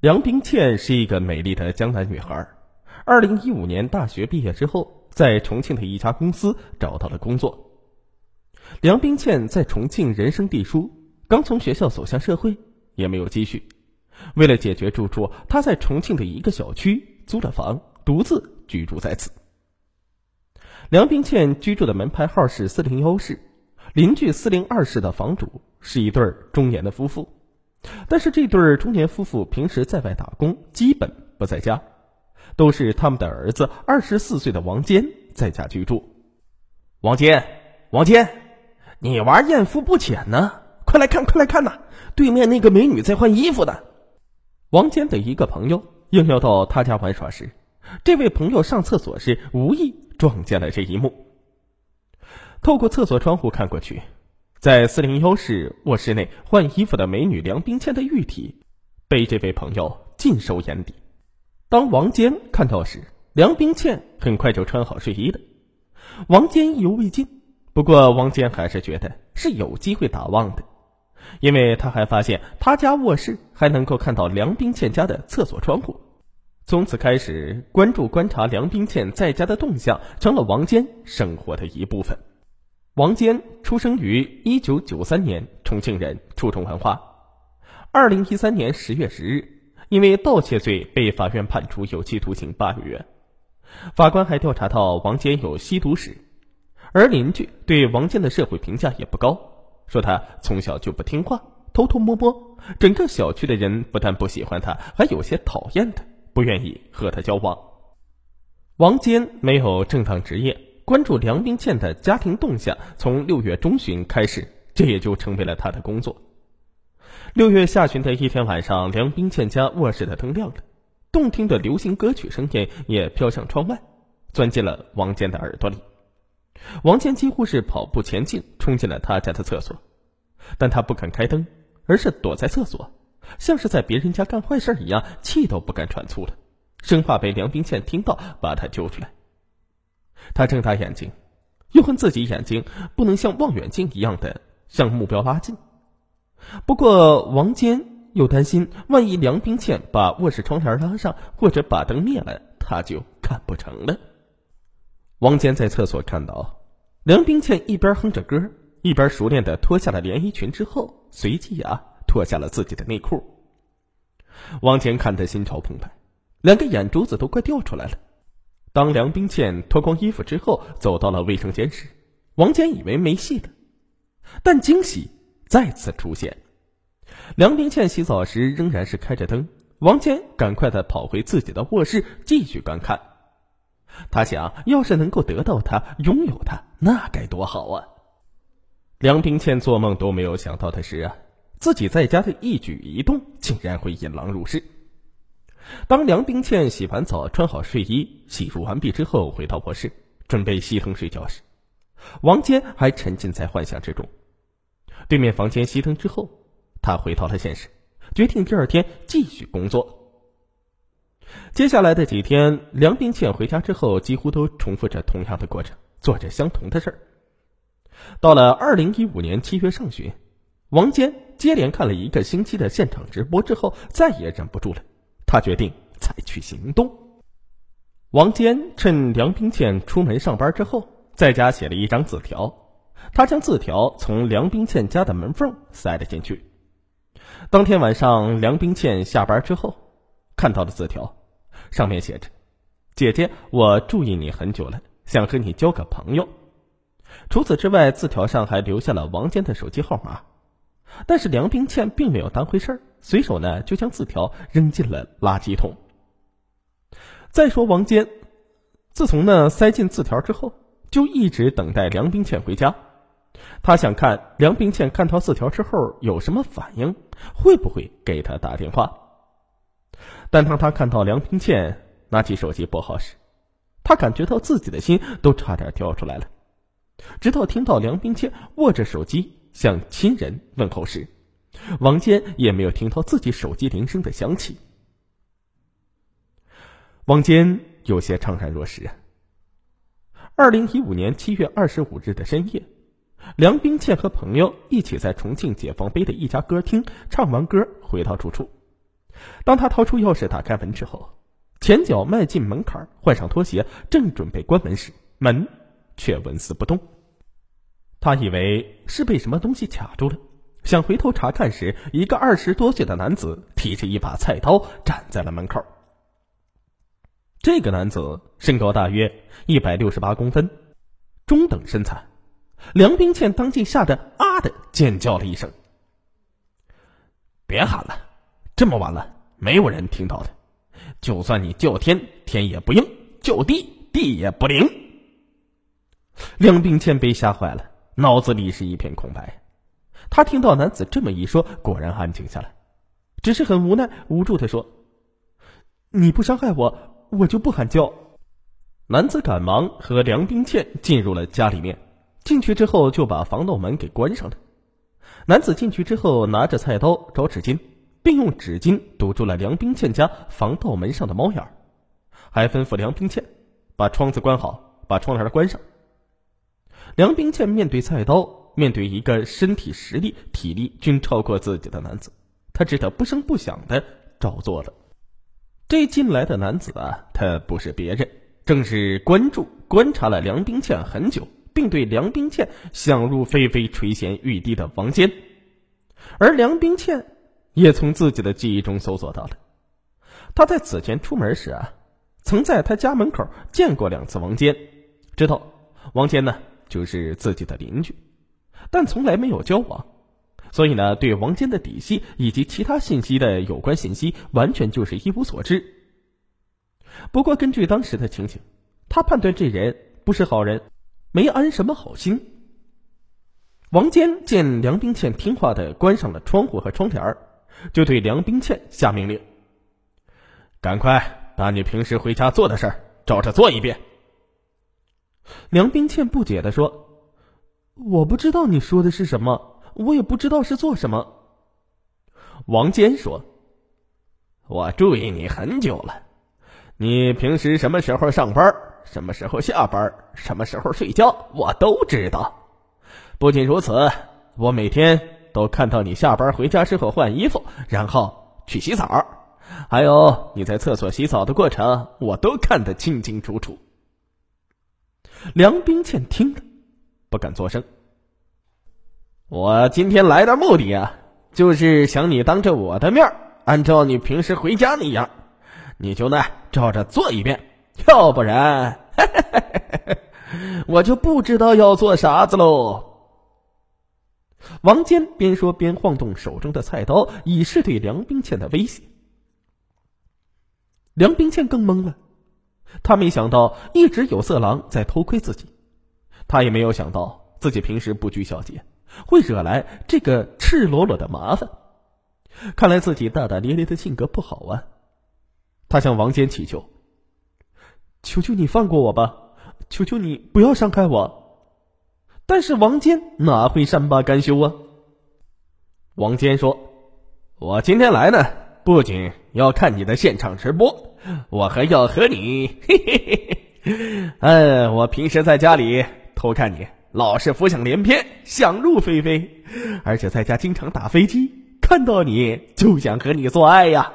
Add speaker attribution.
Speaker 1: 梁冰倩是一个美丽的江南女孩。二零一五年大学毕业之后，在重庆的一家公司找到了工作。梁冰倩在重庆人生地疏，刚从学校走向社会，也没有积蓄。为了解决住处，她在重庆的一个小区租了房，独自居住在此。梁冰倩居住的门牌号是四零幺室，邻居四零二室的房主是一对中年的夫妇。但是这对中年夫妇平时在外打工，基本不在家，都是他们的儿子二十四岁的王坚在家居住。王坚，王坚，你玩艳福不浅呢，快来看，快来看呐！对面那个美女在换衣服呢。王坚的一个朋友应邀到他家玩耍时，这位朋友上厕所时无意撞见了这一幕。透过厕所窗户看过去。在四零幺室卧室内换衣服的美女梁冰倩的玉体，被这位朋友尽收眼底。当王坚看到时，梁冰倩很快就穿好睡衣了。王坚意犹未尽，不过王坚还是觉得是有机会打望的，因为他还发现他家卧室还能够看到梁冰倩家的厕所窗户。从此开始，关注观察梁冰倩在家的动向，成了王坚生活的一部分。王坚出生于一九九三年，重庆人，初中文化。二零一三年十月十日，因为盗窃罪被法院判处有期徒刑八个月。法官还调查到王坚有吸毒史，而邻居对王坚的社会评价也不高，说他从小就不听话，偷偷摸摸，整个小区的人不但不喜欢他，还有些讨厌他，不愿意和他交往。王坚没有正当职业。关注梁冰倩的家庭动向，从六月中旬开始，这也就成为了他的工作。六月下旬的一天晚上，梁冰倩家卧室的灯亮了，动听的流行歌曲声音也飘向窗外，钻进了王坚的耳朵里。王坚几乎是跑步前进，冲进了他家的厕所，但他不肯开灯，而是躲在厕所，像是在别人家干坏事一样，气都不敢喘粗了，生怕被梁冰倩听到，把他揪出来。他睁大眼睛，又恨自己眼睛不能像望远镜一样的向目标拉近。不过王坚又担心，万一梁冰倩把卧室窗帘拉上，或者把灯灭了，他就看不成了。王坚在厕所看到梁冰倩一边哼着歌，一边熟练的脱下了连衣裙，之后随即啊脱下了自己的内裤。王坚看得心潮澎湃，两个眼珠子都快掉出来了。当梁冰倩脱光衣服之后，走到了卫生间时，王坚以为没戏了，但惊喜再次出现。梁冰倩洗澡时仍然是开着灯，王坚赶快的跑回自己的卧室继续观看。他想要是能够得到她，拥有她，那该多好啊！梁冰倩做梦都没有想到的是啊，自己在家的一举一动竟然会引狼入室。当梁冰倩洗完澡、穿好睡衣、洗漱完毕之后，回到卧室准备熄灯睡觉时，王坚还沉浸在幻想之中。对面房间熄灯之后，他回到了现实，决定第二天继续工作。接下来的几天，梁冰倩回家之后，几乎都重复着同样的过程，做着相同的事儿。到了二零一五年七月上旬，王坚接连看了一个星期的现场直播之后，再也忍不住了。他决定采取行动。王坚趁梁冰倩出门上班之后，在家写了一张字条。他将字条从梁冰倩家的门缝塞了进去。当天晚上，梁冰倩下班之后，看到了字条，上面写着：“姐姐，我注意你很久了，想和你交个朋友。”除此之外，字条上还留下了王坚的手机号码。但是梁冰倩并没有当回事儿，随手呢就将字条扔进了垃圾桶。再说王坚，自从呢塞进字条之后，就一直等待梁冰倩回家。他想看梁冰倩看到字条之后有什么反应，会不会给他打电话。但当他看到梁冰倩拿起手机拨号时，他感觉到自己的心都差点跳出来了。直到听到梁冰倩握着手机。向亲人问候时，王坚也没有听到自己手机铃声的响起。王坚有些怅然若失。二零一五年七月二十五日的深夜，梁冰倩和朋友一起在重庆解放碑的一家歌厅唱完歌，回到住处。当他掏出钥匙打开门之后，前脚迈进门槛，换上拖鞋，正准备关门时，门却纹丝不动。他以为是被什么东西卡住了，想回头查看时，一个二十多岁的男子提着一把菜刀站在了门口。这个男子身高大约一百六十八公分，中等身材。梁冰倩当即吓得啊的尖叫了一声：“别喊了，这么晚了，没有人听到的。就算你叫天，天也不应；叫地，地也不灵。”梁冰倩被吓坏了，脑子里是一片空白。他听到男子这么一说，果然安静下来，只是很无奈、无助的说：“你不伤害我，我就不喊叫。”男子赶忙和梁冰倩进入了家里面。进去之后就把防盗门给关上了。男子进去之后拿着菜刀找纸巾，并用纸巾堵住了梁冰倩家防盗门上的猫眼儿，还吩咐梁冰倩把窗子关好，把窗帘关上。梁冰倩面对菜刀，面对一个身体实力、体力均超过自己的男子，他只得不声不响的照做了。这进来的男子啊，他不是别人，正是关注观察了梁冰倩很久。并对梁冰倩想入非非、垂涎欲滴的王坚，而梁冰倩也从自己的记忆中搜索到了，他在此前出门时啊，曾在他家门口见过两次王坚，知道王坚呢就是自己的邻居，但从来没有交往，所以呢，对王坚的底细以及其他信息的有关信息，完全就是一无所知。不过根据当时的情形，他判断这人不是好人。没安什么好心。王坚见梁冰倩听话的关上了窗户和窗帘就对梁冰倩下命令：“赶快把你平时回家做的事儿照着做一遍。”梁冰倩不解的说：“我不知道你说的是什么，我也不知道是做什么。”王坚说：“我注意你很久了，你平时什么时候上班？”什么时候下班，什么时候睡觉，我都知道。不仅如此，我每天都看到你下班回家之后换衣服，然后去洗澡，还有你在厕所洗澡的过程，我都看得清清楚楚。梁冰倩听了，不敢作声。我今天来的目的啊，就是想你当着我的面，按照你平时回家那样，你就呢照着做一遍。要不然，我就不知道要做啥子喽。王坚边说边晃动手中的菜刀，以示对梁冰倩的威胁。梁冰倩更懵了，他没想到一直有色狼在偷窥自己，他也没有想到自己平时不拘小节，会惹来这个赤裸裸的麻烦。看来自己大大咧咧的性格不好啊。他向王坚祈求。求求你放过我吧！求求你不要伤害我！但是王坚哪会善罢甘休啊？王坚说：“我今天来呢，不仅要看你的现场直播，我还要和你……嘿嘿嘿嘿！嗯，我平时在家里偷看你，老是浮想联翩，想入非非，而且在家经常打飞机，看到你就想和你做爱呀！”